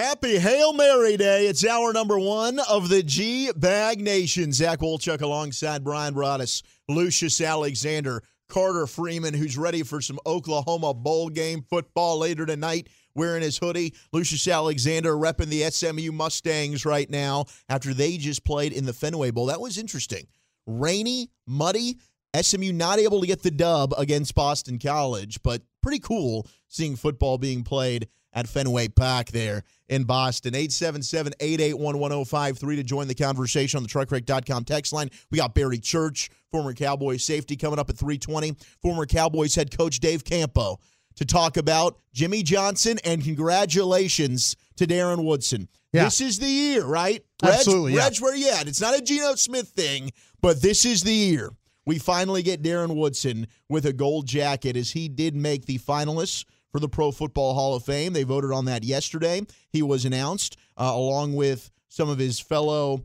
Happy Hail Mary Day. It's hour number one of the G Bag Nation. Zach Wolchuk alongside Bryan Broaddus, Lucius Alexander, Carter Freeman, who's ready for some Oklahoma bowl game football later tonight wearing his hoodie. Lucius Alexander repping the SMU Mustangs right now after they just played in the Fenway Bowl. That was interesting. Rainy, muddy, SMU not able to get the dub against Boston College, but pretty cool seeing football being played at Fenway Park there in Boston. 877 881 1053 to join the conversation on the truckwreck.com text line. We got Barry Church, former Cowboys safety, coming up at 320. Former Cowboys head coach Dave Campo to talk about Jimmy Johnson and congratulations to Darren Woodson. Yeah. This is the year, right? Reg, Absolutely, yeah. Reg, where you at? It's not a Geno Smith thing, but this is the year. We finally get Darren Woodson with a gold jacket as he did make the finalists for the Pro Football Hall of Fame. They voted on that yesterday. He was announced uh, along with some of his fellow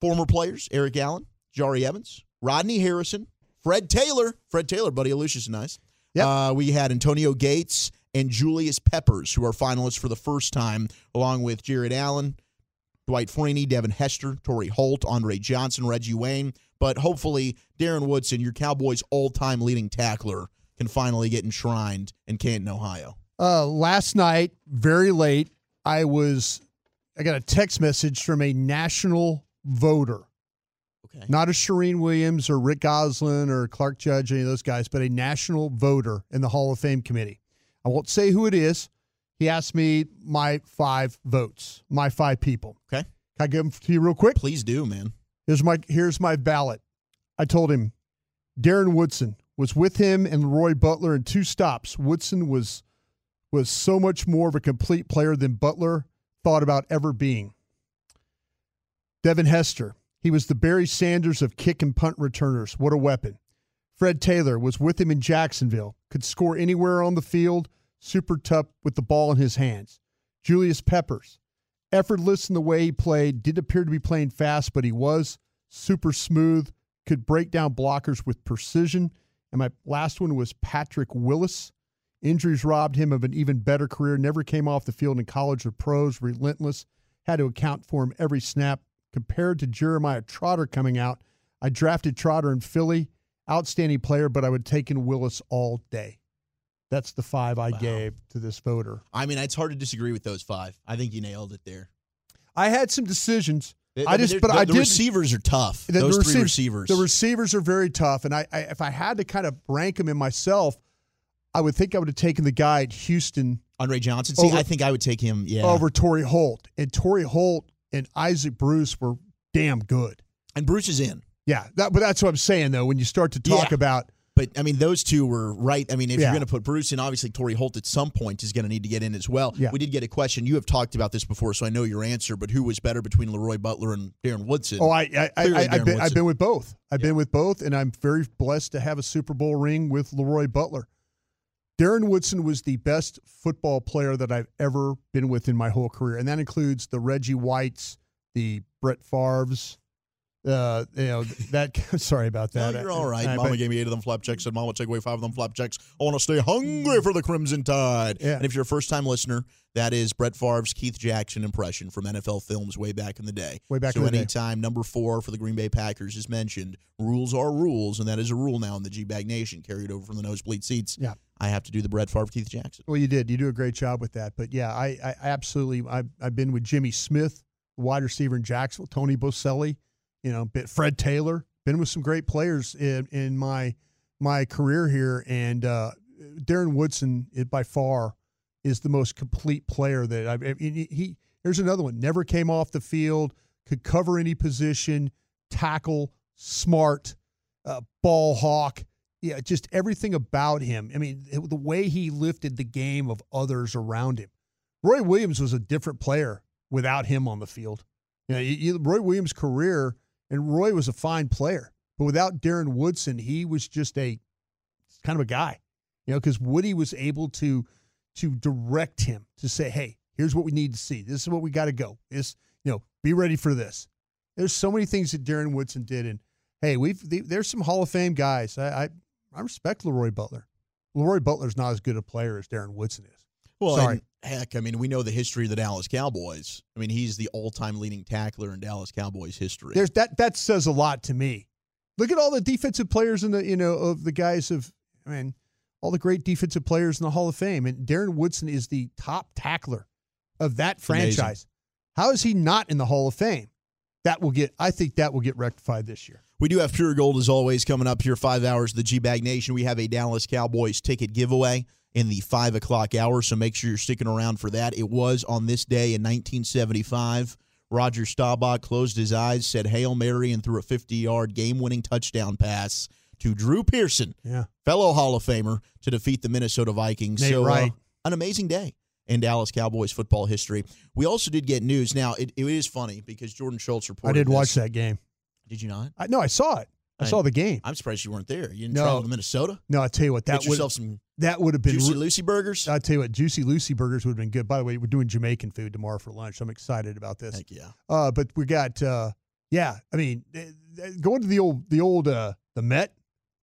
former players Eric Allen, Jahri Evans, Rodney Harrison, Fred Taylor. Fred Taylor, buddy Lucius and nice. Yep. Uh, we had Antonio Gates and Julius Peppers, who are finalists for the first time, along with Jared Allen, Dwight Freeney, Devin Hester, Torry Holt, Andre Johnson, Reggie Wayne. But hopefully, Darren Woodson, your Cowboys' all-time leading tackler, can finally get enshrined in Canton, Ohio. Uh, last night, very late, I was I got a text message from a national voter, Okay. not a Charean Williams or Rick Gosselin or Clark Judge, any of those guys, but a national voter in the Hall of Fame committee. I won't say who it is. He asked me my five votes, my five people. Okay. Can I give them to you real quick? Please do, man. Here's my here's my ballot. I told him Darren Woodson was with him and Roy Butler in two stops. Woodson was was so much more of a complete player than Butler thought about ever being. Devin Hester, he was the Barry Sanders of kick and punt returners. What a weapon. Fred Taylor was with him in Jacksonville, could score anywhere on the field, super tough with the ball in his hands. Julius Peppers, effortless in the way he played, didn't appear to be playing fast, but he was super smooth, could break down blockers with precision. And my last one was Patrick Willis. Injuries robbed him of an even better career, never came off the field in college or pros, relentless, had to account for him every snap. Compared to Jeremiah Trotter coming out, I drafted Trotter in Philly, outstanding player, but I would have taken Willis all day. That's the five I Wow. gave to this voter. I mean, it's hard to disagree with those five. I think you nailed it there. I had some decisions. I I mean, just, but the, I the did. receivers are tough. the- those the three receivers. The receivers are very tough, and I, I if I had to kind of rank them in myself, I would think I would have taken the guy at Houston Andre Johnson. See, Over- I think I would take him. Yeah. over Torry Holt, and Torry Holt and Isaac Bruce were damn good. and Bruce is in. Yeah, that, but that's what I'm saying though. When you start to talk Yeah. about But I mean, those two were right. I mean, if Yeah. you're going to put Bruce in, obviously Torry Holt at some point is going to need to get in as well. Yeah. We did get a question. You have talked about this before, so I know your answer. But who was better between Leroy Butler and Darren Woodson? oh, I I, I, I have been I've been with both. I've Yeah. been with both, and I'm very blessed to have a Super Bowl ring with Leroy Butler. Darren Woodson was the best football player that I've ever been with in my whole career, and that includes the Reggie Whites, the Brett Favre's. Uh, you know that. Sorry about No, that. you're all right. Uh, Mama but- gave me eight of them flapjacks. Said, Mama, take away five of them flapjacks. I want to stay hungry for the Crimson Tide. Yeah. And if you're a first time listener, that is Brett Favre's Keith Jackson impression from NFL films way back in the day. Way back so in the day. anytime number four for the Green Bay Packers is mentioned, rules are rules, and that is a rule now in the G Bag Nation, carried over from the nosebleed seats. Yeah. I have to do the Brett Favre Keith Jackson. Well, you did. You do a great job with that. But yeah, I, I absolutely. I've, I've been with Jimmy Smith, wide receiver in Jacksonville, Tony Boselli, you know, bit Fred Taylor. Been with some great players in, in my my career here, and uh, Darren Woodson, by far, is the most complete player that I've. He, he here's another one. Never came off the field, could cover any position, tackle, smart, uh, ball hawk yeah, just everything about him. I mean, the way he lifted the game of others around him. Roy Williams was a different player without him on the field. You know, you, you- Roy Williams' career, and Roy was a fine player, but without Darren Woodson, he was just a kind of a guy. You know, because Woody was able to to direct him to say, "Hey, here's what we need to see. This is what we got to go. This, you know, be ready for this." There's so many things that Darren Woodson did, and hey, we've the, there's some Hall of Fame guys. I, I I respect Leroy Butler. Leroy Butler's not as good a player as Darren Woodson is. Well, Sorry. heck, I mean, we know the history of the Dallas Cowboys. I mean, he's the all-time leading tackler in Dallas Cowboys history. There's that that says a lot to me. Look at all the defensive players in the you know of the guys of I mean all the great defensive players in the Hall of Fame and Darren Woodson is the top tackler of that amazing. franchise. How is he not in the Hall of Fame? That will get I think that will get rectified this year. We do have Pure Gold as always coming up here, five hours of the G Bag Nation. We have a Dallas Cowboys ticket giveaway in the five o'clock hour, so make sure you're sticking around for that. It was on this day in 1975. Roger Staubach closed his eyes, said Hail Mary, and threw a 50 yard game winning touchdown pass to Drew Pearson, Yeah. fellow Hall of Famer, to defeat the Minnesota Vikings. Nate so, uh, an amazing day in Dallas Cowboys football history. We also did get news. Now, it, it is funny because Jordan Schultz reported. I did watch that game. Did you not? I no, I saw it. I I- saw the game. I'm surprised you weren't there. You didn't No. travel to Minnesota? No, I tell you what, that would yourself some that would have been Juicy Lucy burgers? I tell you what, juicy Lucy burgers would have been good. By the way, we're doing Jamaican food tomorrow for lunch. So I'm excited about this. Heck yeah. Uh, but we got uh, yeah. I mean, eh, eh, going to the old the old uh, the Met.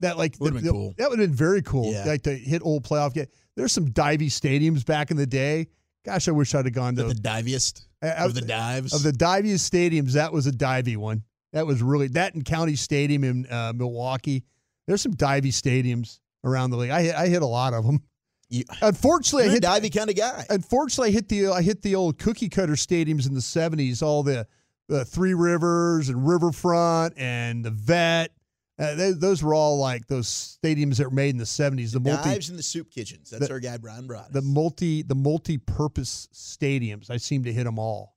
That like Would've the- been the- cool. That would have been very cool. Yeah. Like to hit old playoff game. There's some divey stadiums back in the day. Gosh, I wish I'd have gone to The diviest uh, of the dives. of the diviest stadiums. That was a divey one. That was really that in County Stadium in uh, Milwaukee. There's some divey stadiums around the league. I hit, I hit a lot of them. You- Unfortunately, I hit divey kind of guy. unfortunately, I hit the I hit the old cookie cutter stadiums in the '70s. All the the Three Rivers and Riverfront and the Vet. Uh, they, those were all like those stadiums that were made in the '70s. The multi Dives in the soup kitchens. That's the- our guy Brian Broad. the multi the multi-purpose stadiums. I seem to hit them all.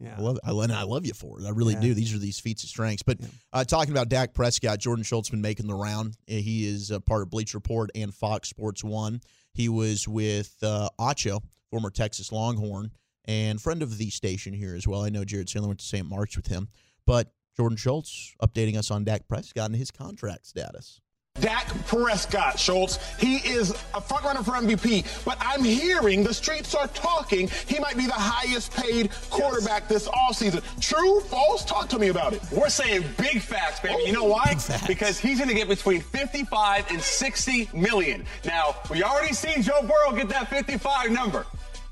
Yeah. I love it. I, and I love you for it. I really Yeah. do. These are these feats of strengths. But Yeah. uh, talking about Dak Prescott, Jordan Schultz been making the round. Uh, He is a part of Bleacher Report and Fox Sports One. He was with uh, Acho, former Texas Longhorn, and friend of the station here as well. I know Jared Sandler went to St. Mark's with him. But Jordan Schultz updating us on Dak Prescott and his contract status. Dak Prescott, Schultz. He is a front runner for MVP, but I'm hearing the streets are talking he might be the highest paid quarterback this offseason. True? False? Talk to me about it. We're saying big facts, baby. You know oh, why? Big facts. Because he's going to get between 55 and 60 million. Now, we already seen Joe Burrow get that 55 number.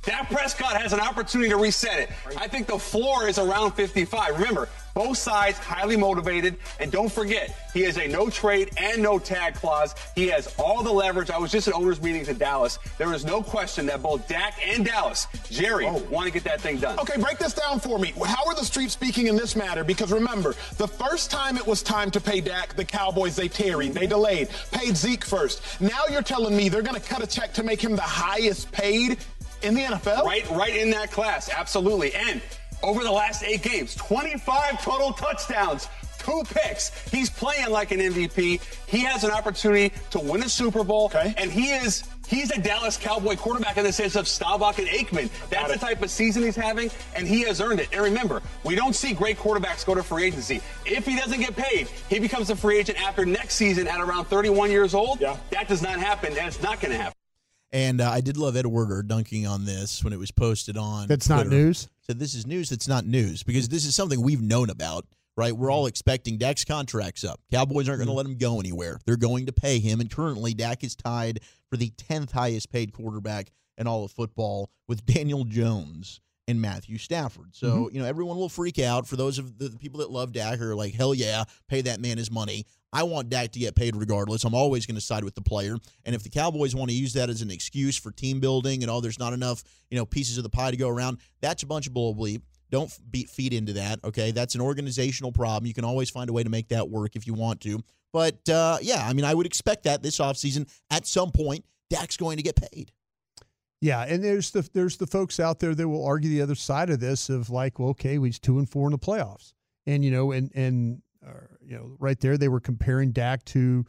Dak Prescott has an opportunity to reset it. I think the floor is around 55. Remember, both sides highly motivated, and don't forget, he has a no trade and no tag clause. He has all the leverage. I was just at owners' meetings in Dallas. There is no question that both Dak and Dallas, Jerry, oh. want to get that thing done. Okay, break this down for me. How are the streets speaking in this matter? Because remember, the first time it was time to pay Dak, the Cowboys, they tarried, they delayed, paid Zeke first. Now you're telling me they're going to cut a check to make him the highest paid in the NFL? Right, right in that class, absolutely. And over the last eight games, 25 total touchdowns, two picks. He's playing like an MVP. He has an opportunity to win a Super Bowl, Okay. and he is. He's a Dallas Cowboy quarterback in the sense of Staubach and Aikman. That's the type of season he's having, and he has earned it. And remember, we don't see great quarterbacks go to free agency. If he doesn't get paid, he becomes a free agent after next season at around 31 years old. Yeah. That does not happen, and it's not going to happen. And uh, I did love Ed Werder dunking on this when it was posted on. That's not news. So this is news that's not news because this is something we've known about, right? We're all expecting Dak's contract's up. Cowboys aren't going to let him go anywhere. They're going to pay him, and currently Dak is tied for the tenth highest paid quarterback in all of football with Daniel Jones and Matthew Stafford. So you know everyone will freak out. For those of the the people that love Dak are like, hell yeah, pay that man his money. I want Dak to get paid regardless. I'm always going to side with the player. And if the Cowboys want to use that as an excuse for team building and oh, there's not enough, you know, pieces of the pie to go around, that's a bunch of bull bleep. Don't beat feed into that. Okay, that's an organizational problem. You can always find a way to make that work if you want to. But uh, yeah, I mean, I would expect that this offseason at some point, Dak's going to get paid. Yeah, and there's the there's the folks out there that will argue the other side of this of like, well, okay, we're two and four in the playoffs, and you know, and and uh, you know, right there they were comparing Dak to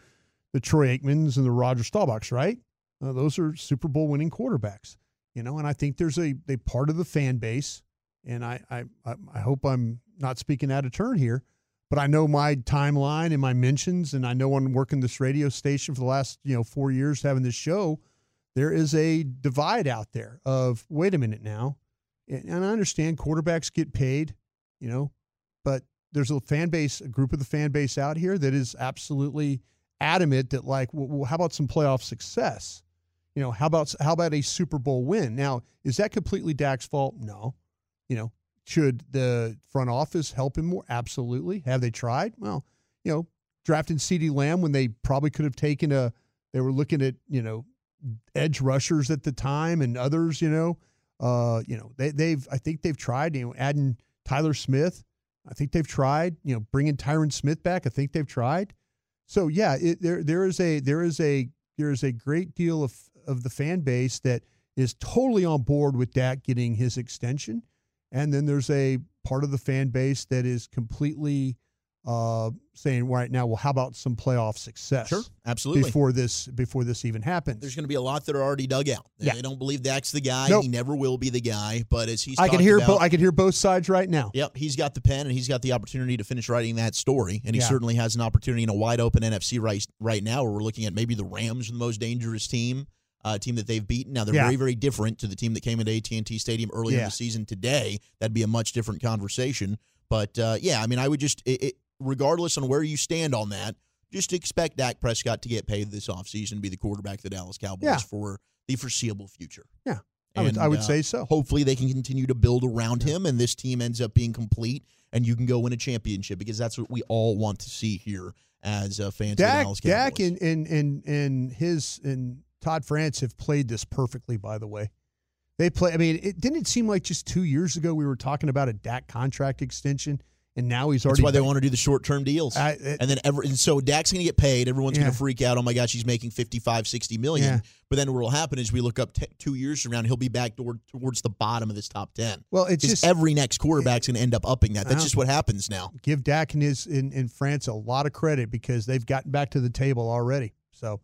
the Troy Aikmans and the Roger Staubachs, right? Uh, those are Super Bowl winning quarterbacks, you know, and I think there's a a part of the fan base, and I I I- I hope I'm not speaking out of turn here, but I know my timeline and my mentions, and I know I'm working this radio station for the last you know four years having this show there is a divide out there of wait a minute now and and i understand quarterbacks get paid you know but there's a fan base a group of the fan base out here that is absolutely adamant that like well, how about some playoff success You know, how about how about a Super Bowl win? Now, is that completely Dak's fault? No. You know, should the front office help him more? Absolutely. Have they tried? Well, you know, drafting CeeDee Lamb when they probably could have taken a they were looking at, you know, edge rushers at the time and others, you know. Uh, you know, they they've I think they've tried, you know, adding Tyler Smith. I think they've tried, you know, bringing Tyron Smith back. I think they've tried. So yeah, it, there there is a there is a there is a great deal of of the fan base that is totally on board with Dak getting his extension, and then there's a part of the fan base that is completely uh, saying right now, well, how about some playoff success? Sure, absolutely. Before this, before this even happens, there's going to be a lot that are already dug out. Yeah. they don't believe Dak's the guy. Nope. He never will be the guy. But as he's I can hear about, bo- I can hear both sides right now. Yep, he's got the pen and he's got the opportunity to finish writing that story, and he Yeah. certainly has an opportunity in a wide open NFC right right now, where we're looking at maybe the Rams, the most dangerous team, uh, team that they've beaten. Now they're Yeah. very very different to the team that came into AT and T Stadium earlier in the season. Today, that'd be a much different conversation. But uh, yeah, I mean, I would just, it, it, regardless on where you stand on that, just expect Dak Prescott to get paid this offseason be the quarterback of the Dallas Cowboys Yeah. for the foreseeable future. Yeah, I would, And, I would uh, say so. hopefully they can continue to build around him and this team ends up being complete and you can go win a championship because that's what we all want to see here as uh, fans of the Dallas Cowboys. Dak, and and and and his and Todd France have played this perfectly. By the way, they play. I mean, it didn't it seem like just two years ago we were talking about a Dak contract extension, and now he's already. that's why they want to do the short-term deals. I- it- and then ever and so Dak's going to get paid. Everyone's going to freak out. Oh my gosh, he's making 55, 60 million. Yeah. But then what will happen is we look up t- two years from now and he'll be back toward, towards the bottom of this top 10. well, it's Just every next quarterback's going to end up upping that. That's just what happens now. give Dak and his in, in France a lot of credit because they've gotten back to the table already. So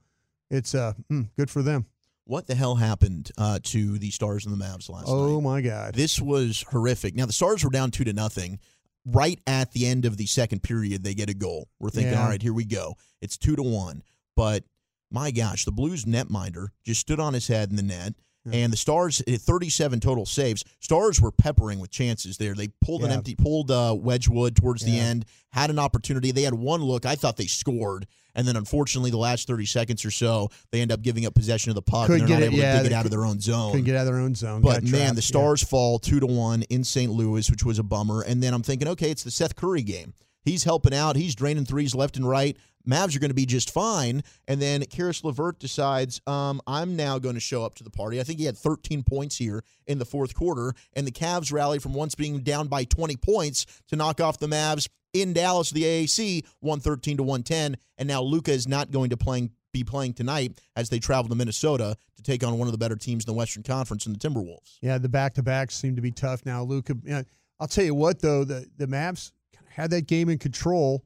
it's uh mm, good for them. What the hell happened uh, to the Stars and the Mavs last night? Oh my God! This was horrific. Now the Stars were down two to nothing. Right at the end of the second period, they get a goal. We're thinking, Yeah. all right, here we go. It's two to one. But my gosh, the Blues netminder just stood on his head in the net. And the Stars, at 37 total saves. Stars were peppering with chances there. They pulled an empty, pulled uh, Wedgewood towards the end, had an opportunity. They had one look. I thought they scored, and then unfortunately, the last 30 seconds or so, they end up giving up possession of the puck. Couldn't and they're get not it- able yeah, to dig it out of their own zone. Couldn't get out of their own zone. But Got man, trapped. the Yeah. Stars fall two to one in St. Louis, which was a bummer. And then I'm thinking, okay, it's the Seth Curry game. He's helping out. He's draining threes left and right. Mavs are going to be just fine. And then Caris LeVert decides, um, I'm now going to show up to the party. I think he had 13 points here in the fourth quarter. And the Cavs rally from once being down by 20 points to knock off the Mavs in Dallas, the AAC, 113 to 110. And now Luka is not going to playing be playing tonight as they travel to Minnesota to take on one of the better teams in the Western Conference in the Timberwolves. Yeah, the back to backs seem to be tough now. Luka, you know, I'll tell you what though, the the Mavs had that game in control,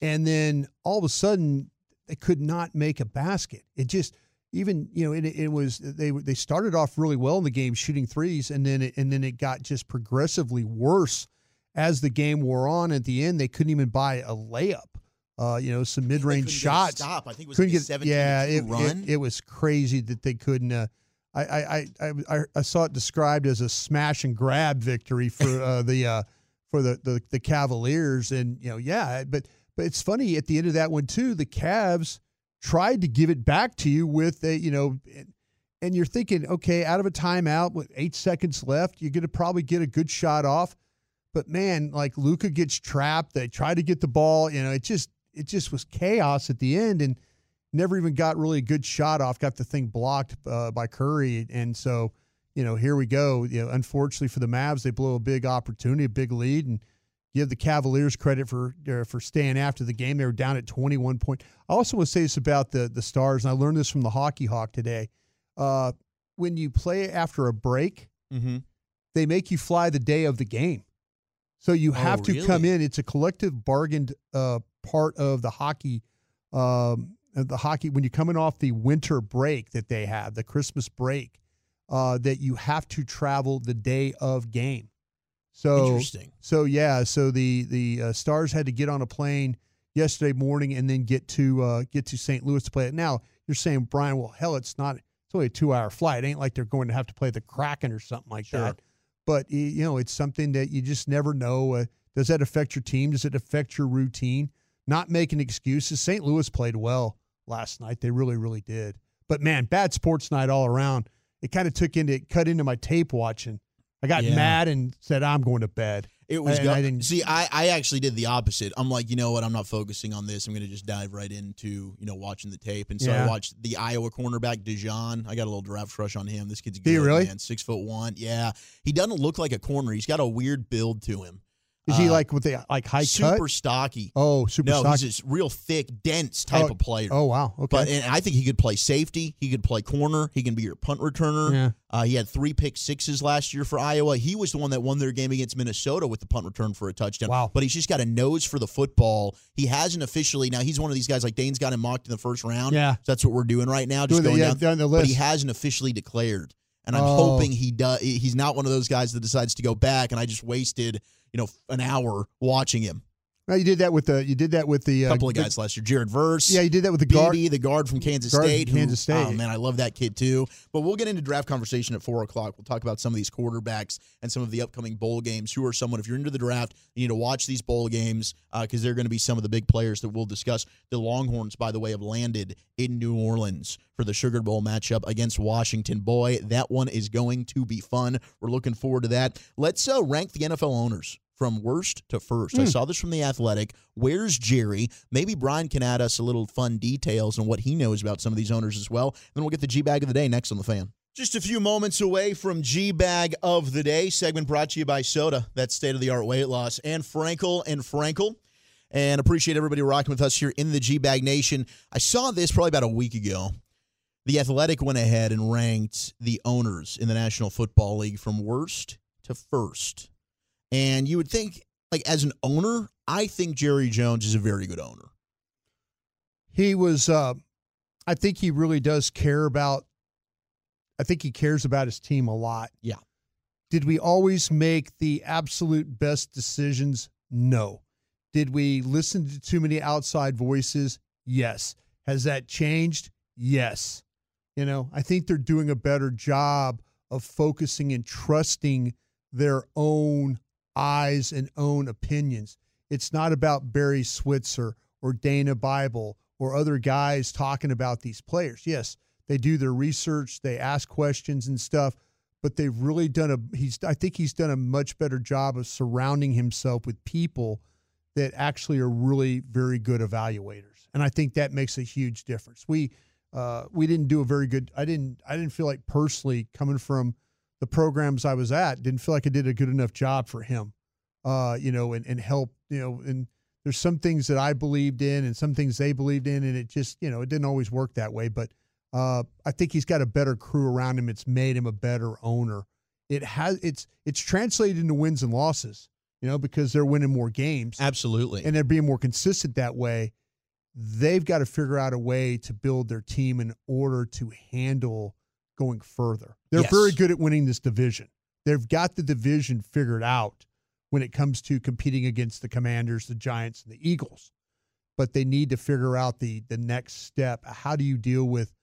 and then all of a sudden they could not make a basket. It just even you know it, it was they they started off really well in the game shooting threes, and then it, and then it got just progressively worse as the game wore on. At the end, they couldn't even buy a layup. Uh, you know, some mid range shots Stop. I think it was couldn't a get 17 yeah it, run. It, it was crazy that they couldn't uh, I, I, I, I, I saw it described as a smash and grab victory for uh, the uh, for the, the the Cavaliers and you know yeah but but it's funny at the end of that one too the Cavs tried to give it back to you with a you know and, you're thinking okay out of a timeout with eight seconds left you're going to probably get a good shot off but man like Luka gets trapped they try to get the ball you know it just it just was chaos at the end and never even got really a good shot off. Got the thing blocked uh, by Curry, and so you know here we go. You know, unfortunately for the Mavs, they blow a big opportunity, a big lead, and give the Cavaliers credit for uh, for staying after the game. They were down at 21 point. I also want to say this about the the Stars, and I learned this from the Hockey Hawk today. Uh, when you play after a break, mm-hmm. they make you fly the day of the game. So you have to come in. It's a collective bargained uh, part of the hockey, um, the hockey when you're coming off the winter break that they have, the Christmas break, uh, that you have to travel the day of game. So Interesting. so yeah, so the the uh, Stars had to get on a plane yesterday morning and then get to uh, get to St. Louis to play it. Now you're saying, Bryan, well, hell, it's not. It's only a two hour flight. It ain't like they're going to have to play the Kraken or something like Sure. that. But you know, it's something that you just never know. Uh, does that affect your team? Does it affect your routine? Not making excuses. St. Louis played well last night. They really, really did. But man, bad sports night all around. It kind of took into it cut into my tape watching. I got Yeah. mad and said, "I'm going to bed." It was. And Go- I didn't- see, I, I actually did the opposite. I'm like, you know what? I'm not focusing on this. I'm going to just dive right into you know watching the tape. And so I watched the Iowa cornerback DeJean. I got a little draft crush on him. This kid's good, you really? man. Six foot one. Yeah, he doesn't look like a corner. He's got a weird build to him. Is he Uh, like with the like high super cut? stocky? Oh, super stocky. no, stock. he's this real thick, dense type Oh, of player. Oh wow. Okay. But and I think he could play safety. He could play corner. He can be your punt returner. Yeah. Uh, he had three pick sixes last year for Iowa. He was the one that won their game against Minnesota with the punt return for a touchdown. Wow. But he's just got a nose for the football. He hasn't officially now. He's one of these guys like Dane's got him mocked in the first round. Yeah. So that's what we're doing right now. Just Doing the- going yeah, down, down the list. But he hasn't officially declared. And I'm Oh. hoping he does. He's not one of those guys that decides to go back. And I just wasted you know an hour watching him. no, you did that with the you did that with the uh, couple of the- guys last year. Jared Verse. yeah, you did that with the guard. Beatty, the guard from Kansas Guard from State. who- Kansas State. Oh man, I love that kid too. But we'll get into draft conversation at four o'clock. We'll talk about some of these quarterbacks and some of the upcoming bowl games. Who are someone? If you're into the draft, you need to watch these bowl games because they're going to be some of the big players that we'll discuss. The Longhorns, by the way, have landed in New Orleans for the Sugar Bowl matchup against Washington. Boy, that one is going to be fun. We're looking forward to that. Let's uh, rank the NFL owners from worst to first. I hmm. saw this from the Athletic. Where's Jerry? Maybe Brian can add us a little fun details on what he knows about some of these owners as well. Then we'll get the G bag of the day next on the fan. Just a few moments away from G bag of the day segment brought to you by Soda. That's state of the art weight loss and Frankel and Frankel. And appreciate everybody rocking with us here in the G Bag Nation. I saw this probably about a week ago. The Athletic went ahead and ranked the owners in the National Football League from worst to first. And you would think, like, as an owner, I think Jerry Jones is a very good owner. He was. Uh, I think he really does care about. I think he cares about his team a lot. Yeah. Did we always make the absolute best decisions? No. Did we listen to too many outside voices? Yes. Has that changed? Yes. You know, I think they're doing a better job of focusing and trusting their own eyes and own opinions. It's not about Barry Switzer or Dana Bible or other guys talking about these players. Yes, they do their research, they ask questions and stuff, but they've really done a he's I think he's done a much better job of surrounding himself with people that actually are really very good evaluators. And I think that makes a huge difference. We uh, we didn't do a very good I didn't I didn't feel like personally coming from the programs I was at, didn't feel like I did a good enough job for him. Uh, you know, and, and help, you know, and there's some things that I believed in and some things they believed in, and it just, you know, it didn't always work that way. But uh, I think he's got a better crew around him. It's made him a better owner. It has it's it's translated into wins and losses, you know, because they're winning more games Absolutely. and they're being more consistent that way. They've got to figure out a way to build their team in order to handle going further. They're Yes. very good at winning this division. They've got the division figured out when it comes to competing against the Commanders, the Giants, and the Eagles. But they need to figure out the the next step. How do you deal with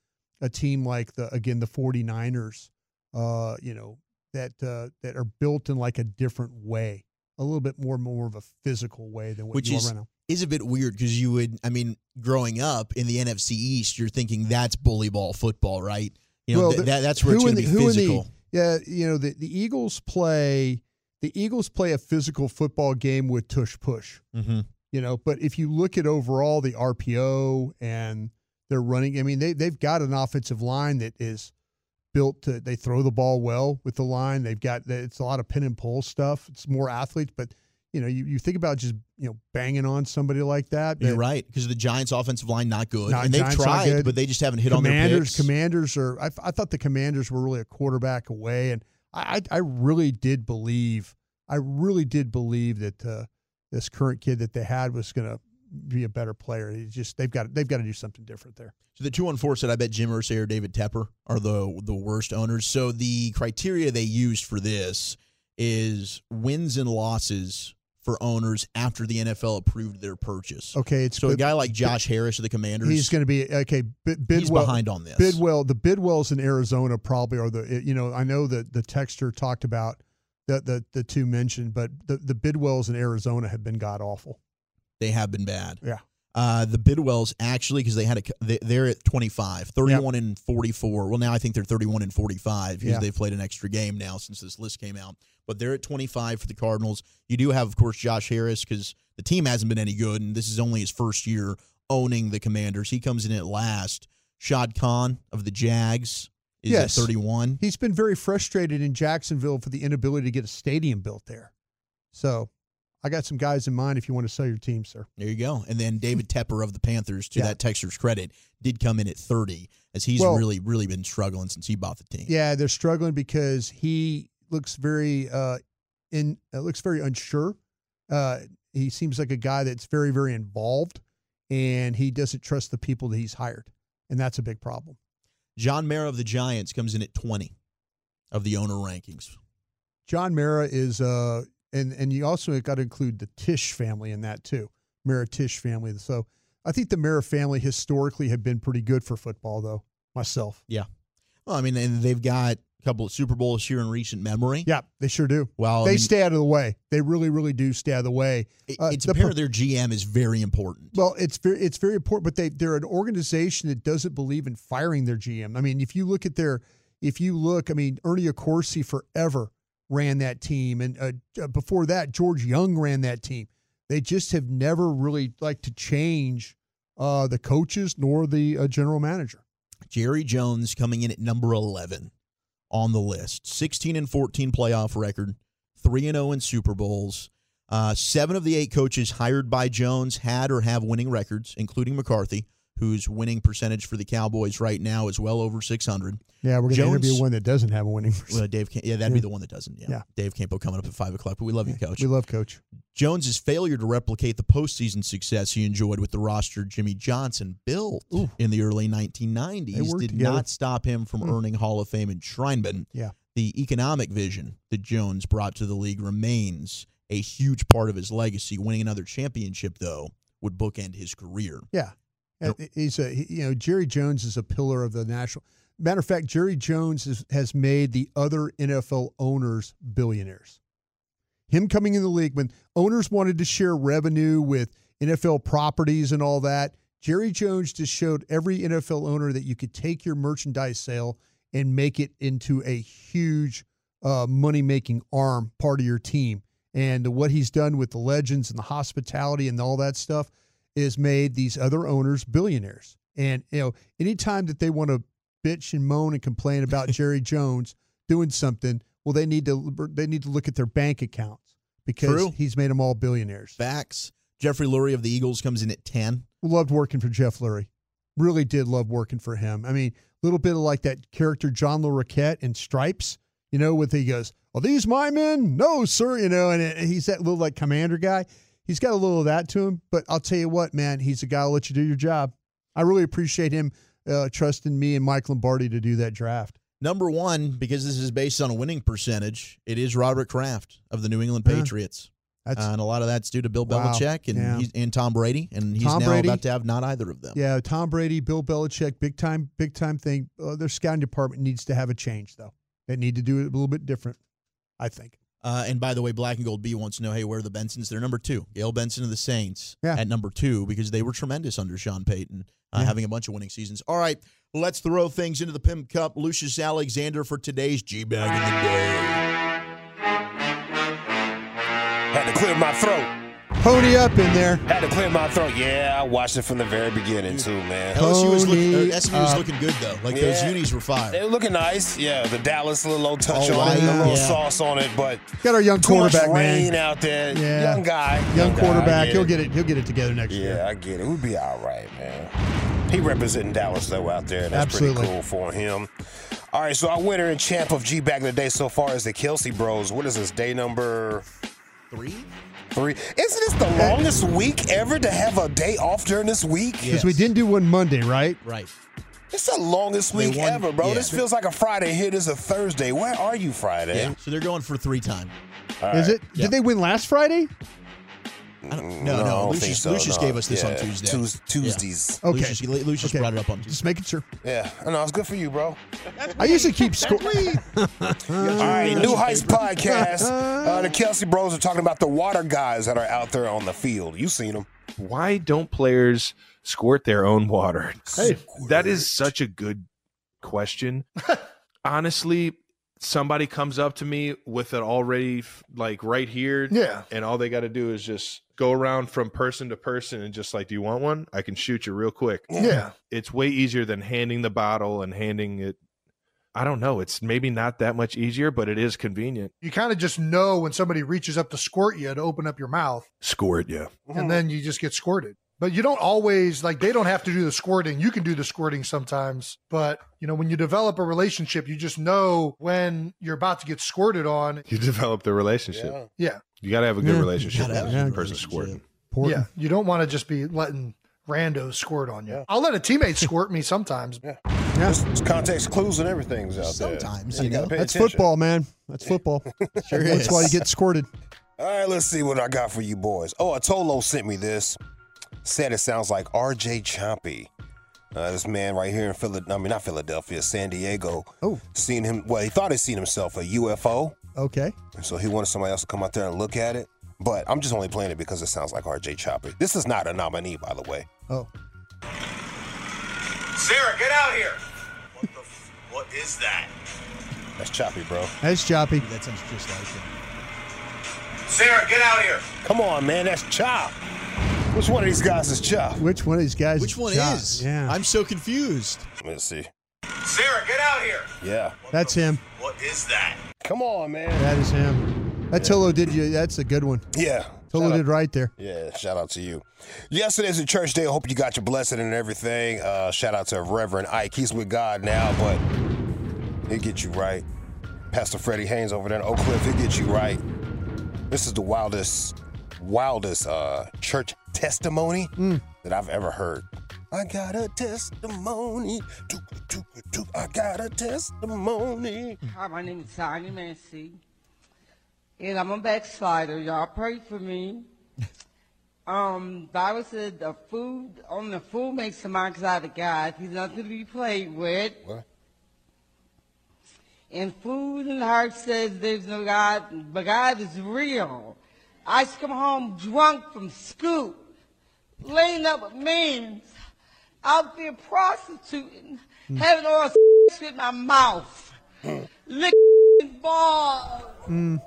a team like the again the 49ers uh, you know, that uh, that are built in like a different way, a little bit more more of a physical way than what Which you is- are right now. is a bit weird because you would, I mean, growing up in the NFC East, you're thinking that's bully ball football, right? You know, Well, th- that, that's where it's going in to the- be in the- physical. Yeah, you know the the Eagles play the Eagles play a physical football game with tush push. mm-hmm. You know, but if you look at overall the RPO and they're running, I mean they they've got an offensive line that is built to they throw the ball well with the line. They've got it's a lot of pin and pull stuff. It's more athletes, but you know you, you think about just you know banging on somebody like that. You're right because the Giants' offensive line not good, Not- and they've Giants tried, but they just haven't hit on their commanders picks. commanders are I, I thought the commanders were really a quarterback away and i i, I really did believe i really did believe that uh, this current kid that they had was going to be a better player just they've got they've got to do something different there So the two on four said, I bet Jim Irsay or David Tepper are the the worst owners. So the criteria they used for this is wins and losses for owners after the NFL approved their purchase. okay it's So a guy like Josh Harris of the Commanders, he's going to be okay Bid, he's behind on this. Bidwell the Bidwells in Arizona probably are the you know I know that the texture talked about the the the two mentioned but the the Bidwells in Arizona have been god awful They have been bad. Yeah. Uh, the Bidwells actually, because they had a, they, they're at 25, 31 and 44. Well, now I think they're 31 and 45 because Yeah. they've played an extra game now since this list came out. But they're at 25 for the Cardinals. You do have, of course, Josh Harris because the team hasn't been any good, and this is only his first year owning the Commanders. He comes in at last. Shad Khan of the Jags is Yes. at 31. He's been very frustrated in Jacksonville for the inability to get a stadium built there. So I got some guys in mind if you want to sell your team, sir. There you go. And then David Tepper of the Panthers, to Yeah. that Texer's credit, did come in at 30 as he's Well- really, really been struggling since he bought the team. Yeah, they're struggling because he looks very uh in uh, looks very unsure. Uh he seems like a guy that's very very involved and he doesn't trust the people that he's hired. And that's a big problem. John Mara of the Giants comes in at 20 of the owner rankings. John Mara is uh and and you also got to include the Tisch family in that too. Mara Tisch family. So I think the Mara family historically have been pretty good for football though, myself. Yeah. Well, I mean, and they've got a couple of Super Bowls here in recent memory. Yeah, they sure do. Well, I they mean, stay out of the way. They really, really do stay out of the way. it- uh, it's the apparent their GM is very important. Well, it's very it's very important, but they they're an organization that doesn't believe in firing their GM. I mean, if you look at their if you look, I mean, Ernie Accorsi forever ran that team, and uh, uh, before that, George Young ran that team. They just have never really liked to change uh, the coaches nor the uh, general manager. Jerry Jones coming in at number 11 on the list. 16 and 14 playoff record, 3 and 0 in Super Bowls. Uh, seven of the eight coaches hired by Jones had or have winning records, including McCarthy, whose winning percentage for the Cowboys right now is well over 600. Yeah, we're going to interview one that doesn't have a winning. percentage. Well, Dave, Cam- yeah, that'd be the one that doesn't. Yeah. Yeah. Dave Campo coming up at five o'clock, but we love you, Coach. We love Coach. Jones's failure to replicate the postseason success he enjoyed with the roster Jimmy Johnson built Ooh. in the early 1990s did together. not stop him from Hmm. earning Hall of Fame enshrinement. Yeah. The economic vision that Jones brought to the league remains a huge part of his legacy. Winning another championship, though, would bookend his career. Yeah. Yep. Uh, He's a he- you know Jerry Jones is a pillar of the national. Matter of fact, Jerry Jones is, has made the other NFL owners billionaires. Him coming in the league when owners wanted to share revenue with NFL properties and all that, Jerry Jones just showed every NFL owner that you could take your merchandise sale and make it into a huge uh, money making arm part of your team. And what he's done with the legends and the hospitality and all that stuff is made these other owners billionaires. And you know, anytime that they want to bitch and moan and complain about Jerry Jones doing something, well, they need to they need to look at their bank accounts because True. he's made them all billionaires. Facts. Jeffrey Lurie of the Eagles comes in at 10. Loved working for Jeff Lurie. Really did love working for him. I mean, a little bit of like that character John Larroquette in Stripes. You know, with he goes, "Are these my men?" No, sir. You know, and he's that little like commander guy. He's got a little of that to him. But I'll tell you what, man, he's a guy who'll let you do your job. I really appreciate him uh, trusting me and Mike Lombardi to do that draft. Number one, because this is based on a winning percentage, it is Robert Kraft of the New England. Patriots. Uh, and a lot of that's due to Bill Wow. Belichick and Yeah. he's, and Tom Brady, and he's Tom now Brady. about to have not either of them. yeah, Tom Brady, Bill Belichick, big time, big time thing. Uh, their scouting department needs to have a change though. They need to do it a little bit different. I think. Uh, and by the way, Black and Gold B wants to know, hey, where are the Bensons? They're number two. Gail Benson of the Saints Yeah. at number two because they were tremendous under Sean Payton, uh, Yeah. having a bunch of winning seasons. All right, let's throw things into the Pimp Cup. Lucius Alexander for today's G Bag of the Day. Had to clear my throat. Pony up in there. Had to clear my throat. Yeah, I watched it from the very beginning too, man. LSU was looking, uh, Pony or SMU was up. looking good though. Like those Yeah. unis were fire. They were looking nice. Yeah, the Dallas little low touch Oh, on it, a wow. little Yeah. sauce on it, but Got our young too much quarterback, rain man. out there. Yeah. Young guy. Young guy, quarterback. I get He'll it. get it. He'll get it together next year. Yeah, I get it. We'll be all right, man. He representing Dallas though out there. That's Absolutely. pretty cool for him. All right, so our winner and champ of G back in the day so far is the Kelce Bros. What is this day number Three? Three? Isn't this the longest week ever to have a day off during this week? Because we didn't do one Monday, right? Right. It's the longest week won- ever, bro. yeah. This feels like a Friday. Here it is a Thursday. Where are you, Friday? Yeah. So they're going for three time. All Is right. it? Yeah. Did they win last Friday? I don't, no, I no. don't Lucius, so, Lucius no. gave us this on Yeah, Tuesday. Tues- Yeah. Tuesdays. Okay. Lucius, Lucius Okay. brought it up on Tuesday. Just making sure. Yeah, I know. It's good for you, bro. I usually keep score. All right, New Heights podcast. Uh, the Kelce Bros are talking about the water guys that are out there on the field. You seen them? Why don't players squirt their own water? Hey. that is such a good question. Honestly, somebody comes up to me with it already like right here, Yeah. and all they got to do is just go around from person to person and just like, "Do you want one? I can shoot you real quick." Yeah. It's way easier than handing the bottle and handing it. I don't know. It's maybe not that much easier, but it is convenient. You kind of just know when somebody reaches up to squirt you to open up your mouth, Squirt, yeah. and then you just get squirted. But you don't always like they don't have to do the squirting. You can do the squirting sometimes, but you know when you develop a relationship, you just know when you're about to get squirted on. You develop the relationship. Yeah. Yeah, You got to have a good Yeah. relationship with the good person relationship. squirting. Important. yeah. You don't want to just be letting randos squirt on you. Yeah. I'll let a teammate squirt me sometimes. Yeah. There's, there's context clues and everything's out there. Sometimes, Yeah, you know. That's attention. football, man. That's football. Sure That's why you get squirted. All right, let's see what I got for you boys. Oh, Atolo sent me this. Said it sounds like RJ Choppy. Uh, this man right here in Philadelphia, I mean, not Philadelphia, San Diego. Oh. Seen him, well, he thought he'd seen himself a UFO. Okay. So he wanted somebody else to come out there and look at it. But I'm just only playing it because it sounds like RJ Choppy. This is not a nominee, by the way. Oh. Sarah, get out here. What the? F- what is that? That's Choppy, bro. That's choppy. That sounds just like him. Sarah, get out here. Come on, man, that's Chop. Which one of these guys is Chop? Which one of these guys? Which one Chop? is? Yeah. I'm so confused. Let's see. Sarah, get out here. Yeah. That's him. What is that? Come on, man. That is him. That Tolo did you. That's a good one. Yeah. Tolo Shout out- did right there. Yeah, shout out to you. Yesterday's a church day. I hope you got your blessing and everything. Uh, shout out to Reverend Ike. He's with God now, but he'll get you right. Pastor Freddie Haynes over there in Oak Cliff, he'll get you right. This is the wildest, wildest uh, church testimony that I've ever heard. I got a testimony. Doo, doo, doo, I got a testimony. Hi, my name is Sonia Massey, and I'm a backslider. Y'all pray for me. Um, Bible said the food on the food makes the mind out of God. He's nothing to be played with. What? And food and heart says there's no God, but God is real. I used to come home drunk from school, laying up with men, out there prostituting, hmm. having all sex with my mouth, licking balls. Hmm.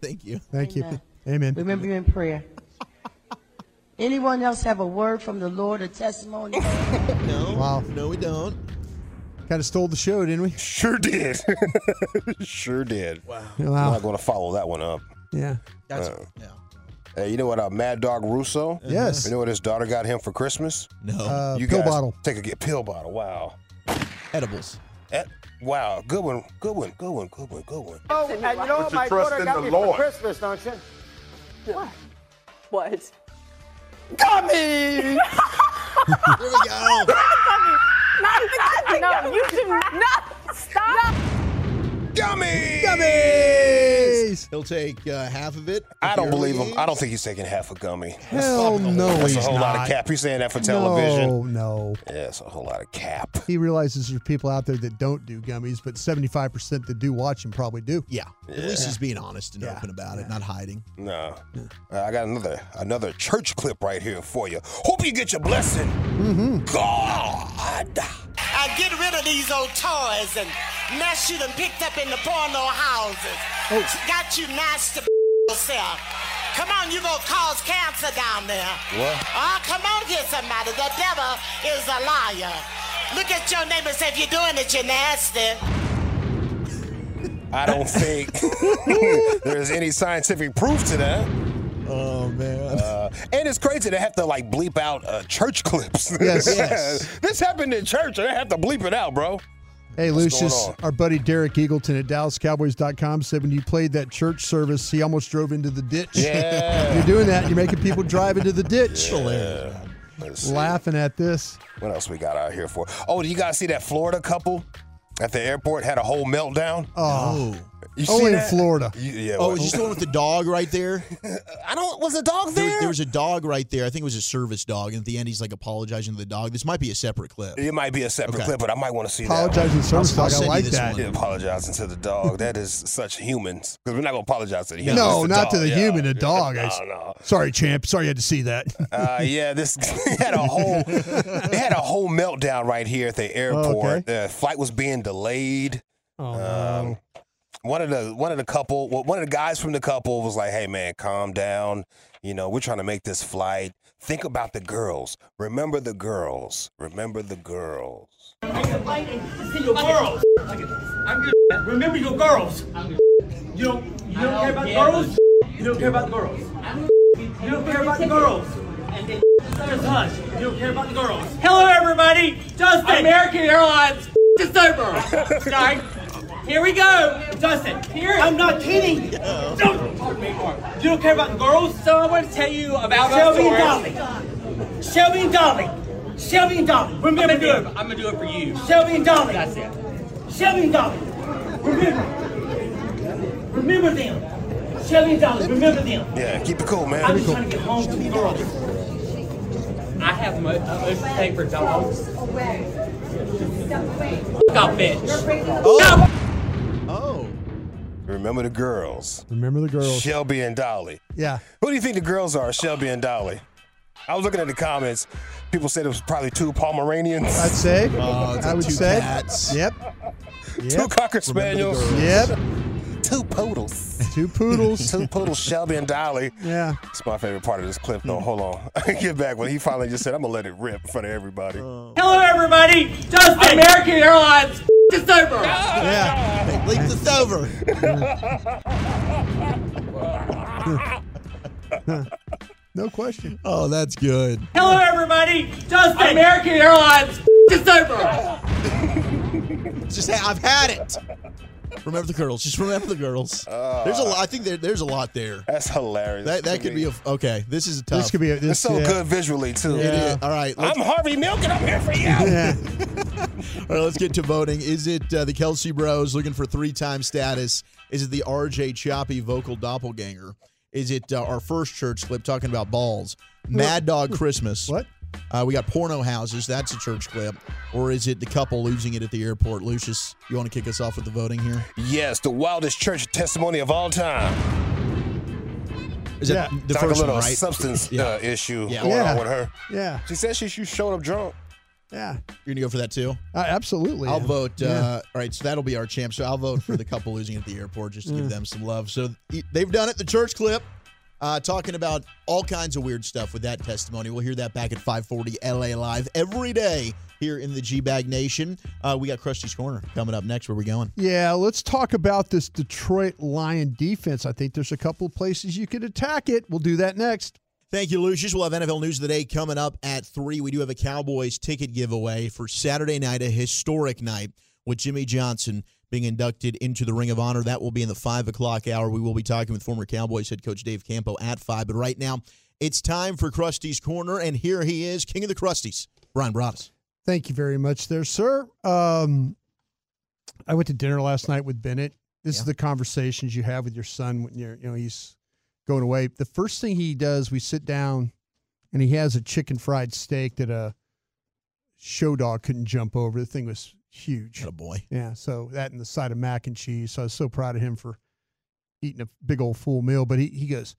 Thank you. Thank you. Amen. Amen. Remember you in prayer. Anyone else have a word from the Lord, a testimony? No. Wow. No, we don't. Kind of stole the show, didn't we? Sure did. sure did. Wow. I'm not going to follow that one up. Yeah. That's Uh. yeah. Hey, you know what? Uh, Mad Dog Russo. Yes. You know what his daughter got him for Christmas? No. Uh, you pill bottle. Take a get pill bottle. Wow. Edibles. Wow. Good one. Good one. Good one. Good one. Good one. Oh, and you know what my daughter got me for Christmas, don't you? What? What? Gummy! Here we go. no, you do not stop. Gummy. Gummies. He'll take uh, half of it. I don't believe him. I don't think he's taking half a gummy. Hell no, That's he's a whole not. lot of cap. He's saying that for television. No, no. Yeah, it's a whole lot of cap. He realizes there's people out there that don't do gummies, but 75% that do watch him probably do. Yeah. At least he's being honest and Yeah. open about it, not hiding. No. Uh, I got another another church clip right here for you. Hope you get your blessing. Mm-hmm. God. I get rid of these old toys and mess you done picked up in the porno houses. Got you nasty yourself. Come on, you gonna cause cancer down there. What? Oh, come on here, somebody. The devil is a liar. Look at your neighbor and say, if you're doing it, you're nasty. I don't think there's any scientific proof to that. Oh man. Uh, and it's crazy to have to like bleep out uh, church clips. Yes. Yes. this happened in church, and they have to bleep it out, bro. Hey, What's Lucius, our buddy Derek Eagleton at DallasCowboys.com said when you played that church service, he almost drove into the ditch. Yeah. You're doing that. You're making people drive into the ditch. Hilarious. man. Let's see. Laughing at this. What else we got out here for? Oh, do you guys see that Florida couple at the airport had a whole meltdown? Oh, You see Only in that? Florida. You- yeah. Oh, well, is this the one with the dog right there? I don't. Was a dog There, there? there was a dog right there. I think it was a service dog. And at the end, he's like apologizing to the dog. This might be a separate clip. it might be a separate Okay. clip, but I might want to see Apologizing to service I'll dog. I send you like that. Yeah, apologizing to the dog. that is such humans. Because we're not gonna apologize to the human. No, the not to the Yeah. human, the dog. No, no. Sorry, champ. Sorry you had to see that. Uh, yeah, this had a whole it had a whole meltdown right here at the airport. Okay. The flight was being delayed. oh, Um, no. One of the one of the couple, one of the guys from the couple was like, "Hey, man, calm down. You know, we're trying to make this flight. Think about the girls. Remember the girls. Remember the girls." See your girls. I'm good. Remember your girls. You don't. You don't care about the girls. You don't care about the girls. You don't care about the girls. Just hush. You don't care about the girls. Hello, everybody. Justin. American Airlines. Just over. Okay. Here we go. Justin. Here. I'm not kidding. Don't. Pardon me, Mark. You don't care about the girls. So I want to tell you about Shelby and Dolly. Shelby and Dolly. Shelby and Dolly. Remember I'm gonna do it. I'm gonna do it for you. Shelby and Dolly. That's it. Shelby and Dolly. Remember. Remember them. Shelby and Dolly. Remember them. Yeah, keep it cool, man. I'm just trying to get home to the girls. I have mo- most pay for dogs. Stop, bitch. Oh. Oh. Remember the girls. Remember the girls. Shelby and Dolly. Yeah. Who do you think the girls are, Shelby and Dolly? I was looking at the comments. People said it was probably two Pomeranians, I'd say. Oh, it's I would two say. cats. Yep. two cocker spaniels. Yep. two poodles, Two poodles. two poodles, Shelby and Dolly. yeah. It's my favorite part of this clip, though. Mm. Hold on. Get back when he finally just said, "I'm gonna let it rip in front of everybody." Hello, everybody. Justin. American Airlines. Just over. Yeah. Hey, leap the over. No question. Oh, that's good. Hello, everybody. Justin. American Airlines. Just over. Just hey, I've had it. Remember the girls. Just remember the girls. there's a lot. I think there, there's a lot there. That's hilarious. That that could me. be a okay. This is a tough. This could be a, It's so yeah. good visually too. It is. All right. I'm Harvey Milk and I'm here for you. Yeah. all right. Let's get to voting. Is it uh, the Kelce Bros looking for three-time status? Is it the RJ Choppy vocal doppelganger? Is it uh, our first church clip talking about balls? Mad Dog Christmas. What? Uh, we got porno houses. That's a church clip. Or is it the couple losing it at the airport? Lucius, you want to kick us off with the voting here? Yes, the wildest church testimony of all time. Is Yeah. that the Sounds like first a little one, right? substance Yeah. uh, issue Yeah. going Yeah. on with her. Yeah. She said she, she showed up drunk. Yeah. You're gonna go for that too. Uh, absolutely. I'll yeah. vote. Yeah. Uh, all right, so that'll be our champ. So I'll vote for the couple losing at the airport just to give them some love. So they've done it. The church clip, uh, talking about all kinds of weird stuff with that testimony. We'll hear that back at 5:40 LA Live every day here in the G Bag Nation. Uh, we got Crusty's Corner coming up next. Where we going? Yeah, let's talk about this Detroit Lion defense. I think there's a couple of places you could attack it. We'll do that next. Thank you, Lucius. We'll have NFL News of the Day coming up at 3. We do have a Cowboys ticket giveaway for Saturday night, a historic night with Jimmy Johnson being inducted into the Ring of Honor. That will be in the 5 o'clock hour. We will be talking with former Cowboys head coach Dave Campo at 5. But right now, it's time for Crusty's Corner, and here he is, King of the Krusties, Bryan Broaddus. Thank you very much there, sir. Um, I went to dinner last night with Bennett. This Yeah. is the conversations you have with your son when you're, you know, he's going away. The first thing he does, we sit down and he has a chicken fried steak that a show dog couldn't jump over. The thing was huge. a boy. Yeah. So that and the side of mac and cheese. So I was so proud of him for eating a big old full meal. But he, he goes,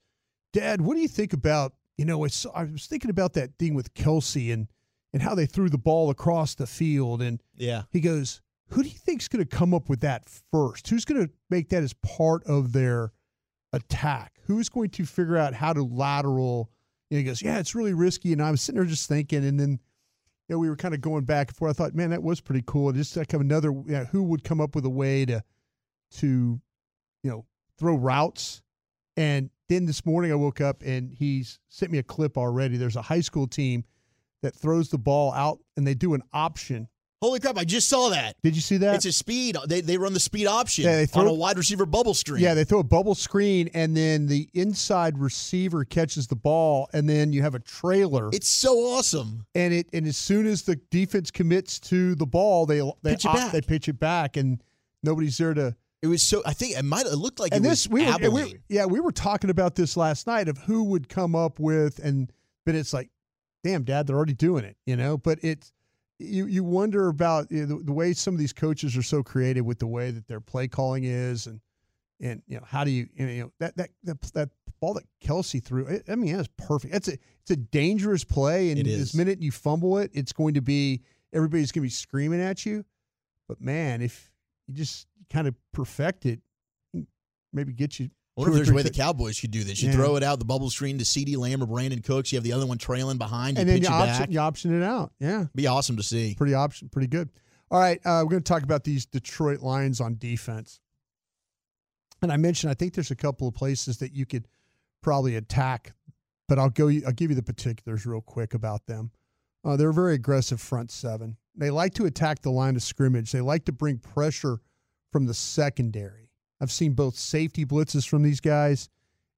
Dad, what do you think about, you know, it's, I was thinking about that thing with Kelce and, and how they threw the ball across the field. And Yeah. he goes, Who do you think's going to come up with that first? Who's going to make that as part of their attack? Who's going to figure out how to lateral? And he goes, Yeah, it's really risky. And I was sitting there just thinking, and then you know, we were kind of going back and forth. I thought, man, that was pretty cool. Just like another, you know, who would come up with a way to, to, you know, throw routes. And then this morning I woke up and he's sent me a clip already. There's a high school team that throws the ball out and they do an option. Holy crap, I just saw that. Did you see that? It's a speed. They, they run the speed option Yeah, they on throw- a wide receiver bubble screen. Yeah, they throw a bubble screen and then the inside receiver catches the ball and then you have a trailer. It's so awesome. and it and as soon as the defense commits to the ball, they they Pitch it opt- back. they pitch it back and nobody's there to It was so. I think it might. It looked like and it this was we were, we yeah we were talking about this last night of who would come up with and but it's like damn dad they're already doing it you know but it's you you wonder about you know, the, the way some of these coaches are so creative with the way that their play calling is and and you know how do you you know that that that, that ball that Kelce threw it, I mean that's perfect. It's a it's a dangerous play and this minute you fumble it it's going to be everybody's going to be screaming at you. But man if you just kind of perfect it maybe get you I wonder if there's a way the Cowboys could do this. You Yeah. throw it out the bubble screen to CeeDee Lamb or Brandin Cooks. You have the other one trailing behind. You and then pitch you it option, back. you option it out. Yeah, Be awesome to see. pretty option, pretty good. All right, uh, we're going to talk about these Detroit Lions on defense. And I mentioned I think there's a couple of places that you could probably attack, but I'll go. I'll give you the particulars real quick about them. Uh, they're a very aggressive front seven. They like to attack the line of scrimmage. They like to bring pressure from the secondary. I've seen both safety blitzes from these guys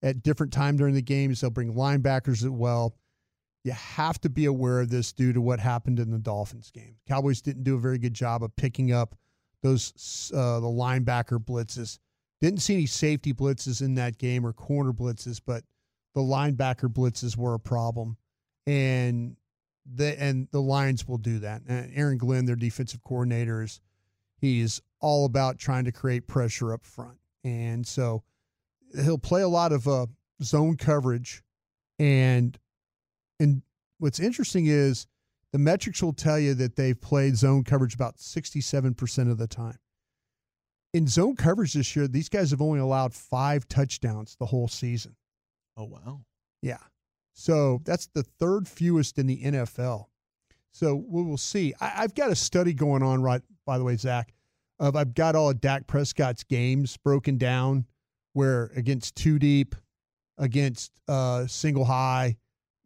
at different time during the games. They'll bring linebackers as well. You have to be aware of this due to what happened in the Dolphins game. Cowboys didn't do a very good job of picking up those uh, the linebacker blitzes. Didn't see any safety blitzes in that game or corner blitzes, but the linebacker blitzes were a problem, and the and the Lions will do that. And Aaron Glenn, their defensive coordinator, is he's all about trying to create pressure up front, and so he'll play a lot of uh, zone coverage, and and what's interesting is the metrics will tell you that they've played zone coverage about 67% of the time. In zone coverage this year, these guys have only allowed five touchdowns the whole season. Oh wow. Yeah. So that's the third fewest in the NFL. So we will see. I, I've got a study going on right, by the way, Zach. Of I've got all of Dak Prescott's games broken down, where against two deep, against uh, single high,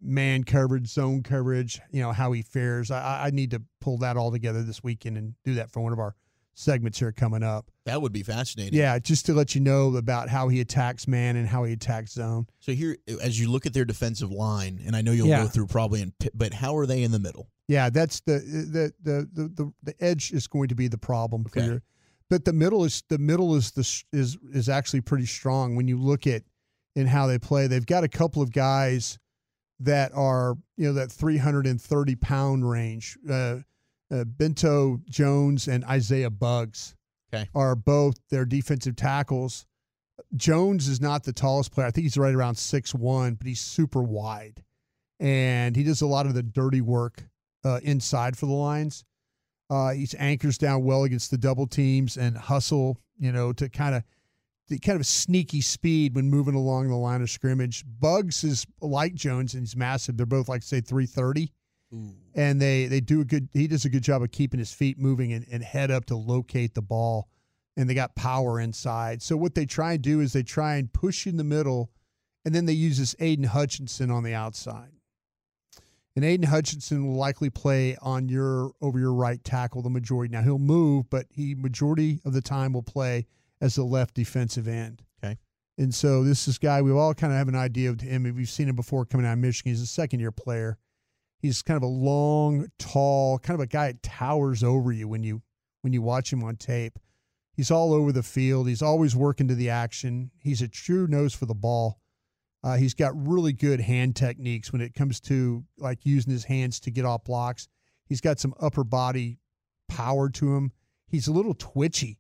man coverage, zone coverage, you know how he fares. I- I, I need to pull that all together this weekend and do that for one of our segments here coming up. That would be fascinating. Yeah, just to let you know about how he attacks man and how he attacks zone. So here, as you look at their defensive line, and I know you'll Yeah. go through probably in, but how are they in the middle? Yeah, that's the the the the the, the edge is going to be the problem for Okay. your, but the middle is the middle is the is is actually pretty strong when you look at in how they play. They've got a couple of guys that are you know that 330 pound range. Uh, uh, Benito Jones and Isaiah Buggs Okay. are both their defensive tackles. Jones is not the tallest player. I think he's right around six one, but he's super wide, and he does a lot of the dirty work uh, inside for the Lions. Uh, he anchors down well against the double teams and hustle, you know, to kind of the kind of sneaky speed when moving along the line of scrimmage. Buggs is like Jones and he's massive. They're both like say three thirty, Mm. and they they do a good. He does a good job of keeping his feet moving and, and head up to locate the ball, and they got power inside. So what they try and do is they try and push in the middle, and then they use this Aidan Hutchinson on the outside. And Aidan Hutchinson will likely play on your over your right tackle the majority. Now he'll move, but he majority of the time will play as the left defensive end. Okay. And so this is guy we all kind of have an idea of him. If we've seen him before coming out of Michigan. He's a second year player. He's kind of a long, tall, kind of a guy that towers over you when you when you watch him on tape. He's all over the field. He's always working to the action. He's a true nose for the ball. Uh, he's got really good hand techniques when it comes to like using his hands to get off blocks. He's got some upper body power to him. He's a little twitchy.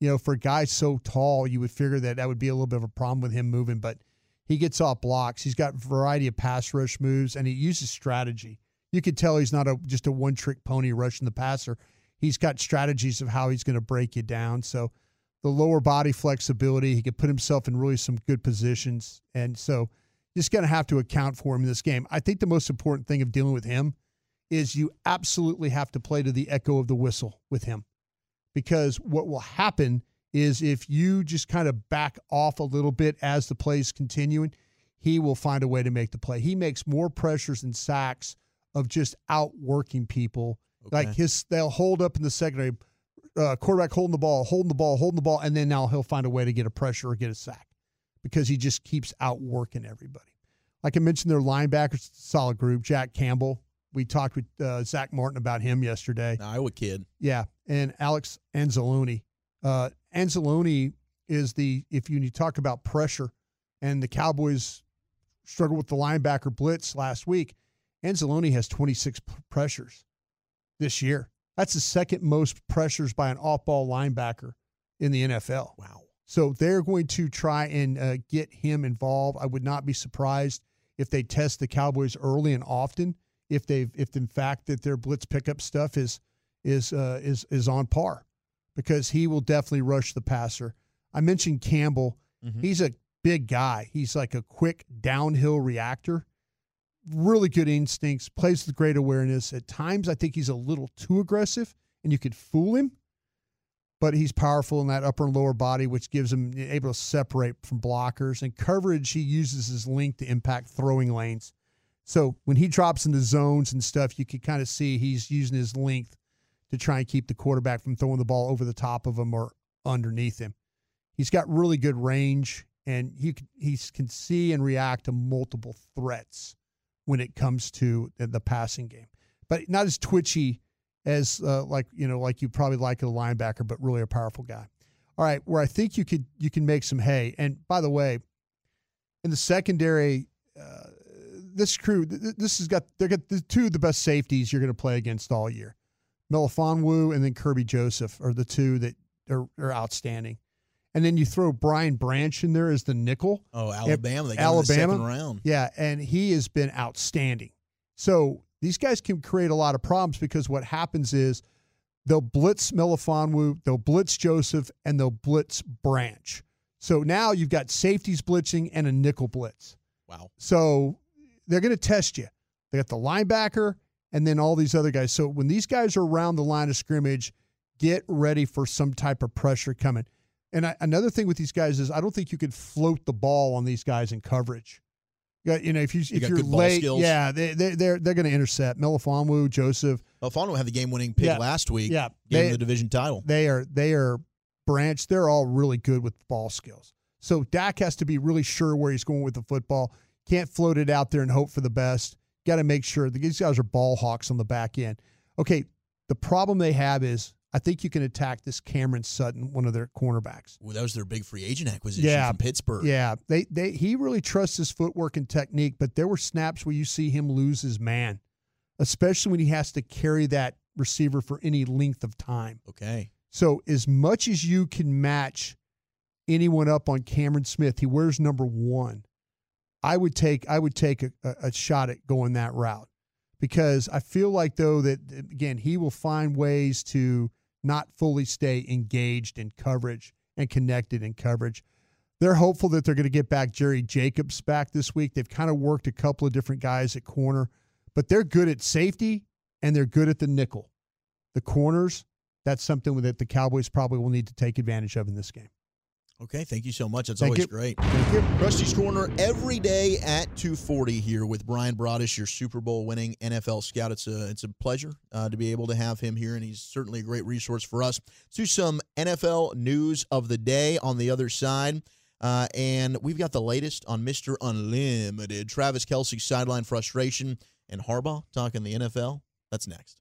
You know, for a guy so tall, you would figure that that would be a little bit of a problem with him moving, but he gets off blocks. He's got a variety of pass rush moves and he uses strategy. You could tell he's not a just a one trick pony rushing the passer. He's got strategies of how he's going to break you down. So the lower body flexibility, he could put himself in really some good positions. And so just going to have to account for him in this game. I think the most important thing of dealing with him is you absolutely have to play to the echo of the whistle with him. Because what will happen is if you just kind of back off a little bit as the play is continuing, he will find a way to make the play. He makes more pressures and sacks of just outworking people. Like his, they'll hold up in the secondary, uh, quarterback holding the ball, holding the ball, holding the ball, and then now he'll find a way to get a pressure or get a sack because he just keeps outworking everybody. Like I mentioned, their linebackers, solid group. Jack Campbell, we talked with uh, Zack Martin about him yesterday. Iowa kid. Yeah, and Alex Anzalone. Uh, Anzalone is the if you, you talk about pressure, and the Cowboys struggled with the linebacker blitz last week. Anzalone has 26 pressures this year. That's the second most pressures by an off-ball linebacker in the NFL. Wow. So they're going to try and uh, get him involved. I would not be surprised if they test the Cowboys early and often. If they've, if in fact that their blitz pickup stuff is is uh, is is on par, because he will definitely rush the passer. I mentioned Campbell. He's a big guy. He's like a quick downhill reactor. Really good instincts. Plays with great awareness. At times, I think he's a little too aggressive, and you could fool him but he's powerful in that upper and lower body, which gives him eh, able to separate from blockers. And coverage, he uses his length to impact throwing lanes. So when he drops into zones and stuff, you can kind of see he's using his length to try and keep the quarterback from throwing the ball over the top of him or underneath him. He's got really good range, and he he can see and react to multiple threats when it comes to the passing game, but not as twitchy as uh, like you know like you probably like a linebacker, but really a powerful guy. All right, where I think you could you can make some hay. And by the way, in the secondary, uh, this crew th- this has got they got the two of the best safeties you're going to play against all year. Melifonwu and then Kerby Joseph are the two that are, are outstanding. And then you throw Brian Branch in there as the nickel. Oh, Alabama. They got in the second round. Yeah, and he has been outstanding. So these guys can create a lot of problems because what happens is they'll blitz Melifonwu, they'll blitz Joseph, and they'll blitz Branch. So now you've got safeties blitzing and a nickel blitz. Wow. So they're going to test you. They got the linebacker and then all these other guys. So when these guys are around the line of scrimmage, get ready for some type of pressure coming. And I, another thing with these guys is I don't think you could float the ball on these guys in coverage. You, got, you know, if you, You if you're late, yeah, they, they, they're they're going to intercept. Melifonwu, Joseph, Alfonso had the game-winning pick Yeah. last week. Yeah. They- the division title. they are they are branch. They're all really good with ball skills. So Dak has to be really sure where he's going with the football. Can't float it out there and hope for the best. Got to make sure these guys are ball hawks on the back end. Okay, the problem they have is I think you can attack this Cameron Sutton, one of their cornerbacks. Well, that was their big free agent acquisition Yeah, from Pittsburgh. Yeah, they they he really trusts his footwork and technique, but there were snaps where you see him lose his man, especially when he has to carry that receiver for any length of time. Okay. So as much as you can match anyone up on Cameron Smith, he wears number one. I would take I would take a, a, a shot at going that route because I feel like though that again he will find ways to not fully stay engaged in coverage and connected in coverage. They're hopeful that they're going to get back Jerry Jacobs back this week. They've kind of worked a couple of different guys at corner, but they're good at safety and they're good at the nickel. The corners, that's something that the Cowboys probably will need to take advantage of in this game. Okay, thank you so much. That's Thank always you. great. Thank you. Crusty's Corner every day at 2:40 here with Bryan Broaddus, your Super Bowl winning NFL scout. It's a it's a pleasure uh, to be able to have him here, and he's certainly a great resource for us. Let's do some NFL news of the day on the other side. Uh, and we've got the latest on Mr. Unlimited. Travis Kelce's sideline frustration and Harbaugh talking the NFL. That's next.